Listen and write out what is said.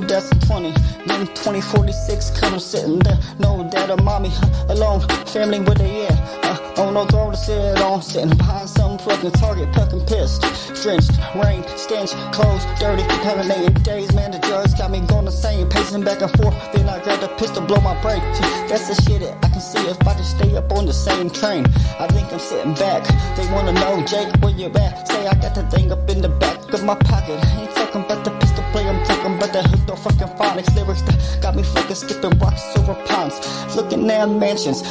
2020. Then 2046, come sitting there. No dad or mommy, alone. Family, where they at? Uh, on no throne to sit on. Sitting behind some fucking target, fucking pissed. Drenched, rain, stench, clothes, dirty, contaminated days. Man, the drugs got me going insane. Pacing back and forth. Then I grab the pistol, blow my brain. That's the shit that I can see if I just stay up on the same train. I think I'm sitting back. They wanna know, Jake, where you at? Say I got the thing up in the back of my pocket. I ain't talking about the the fucking phonics lyrics that got me fucking skipping rocks over ponds. Looking at mansions,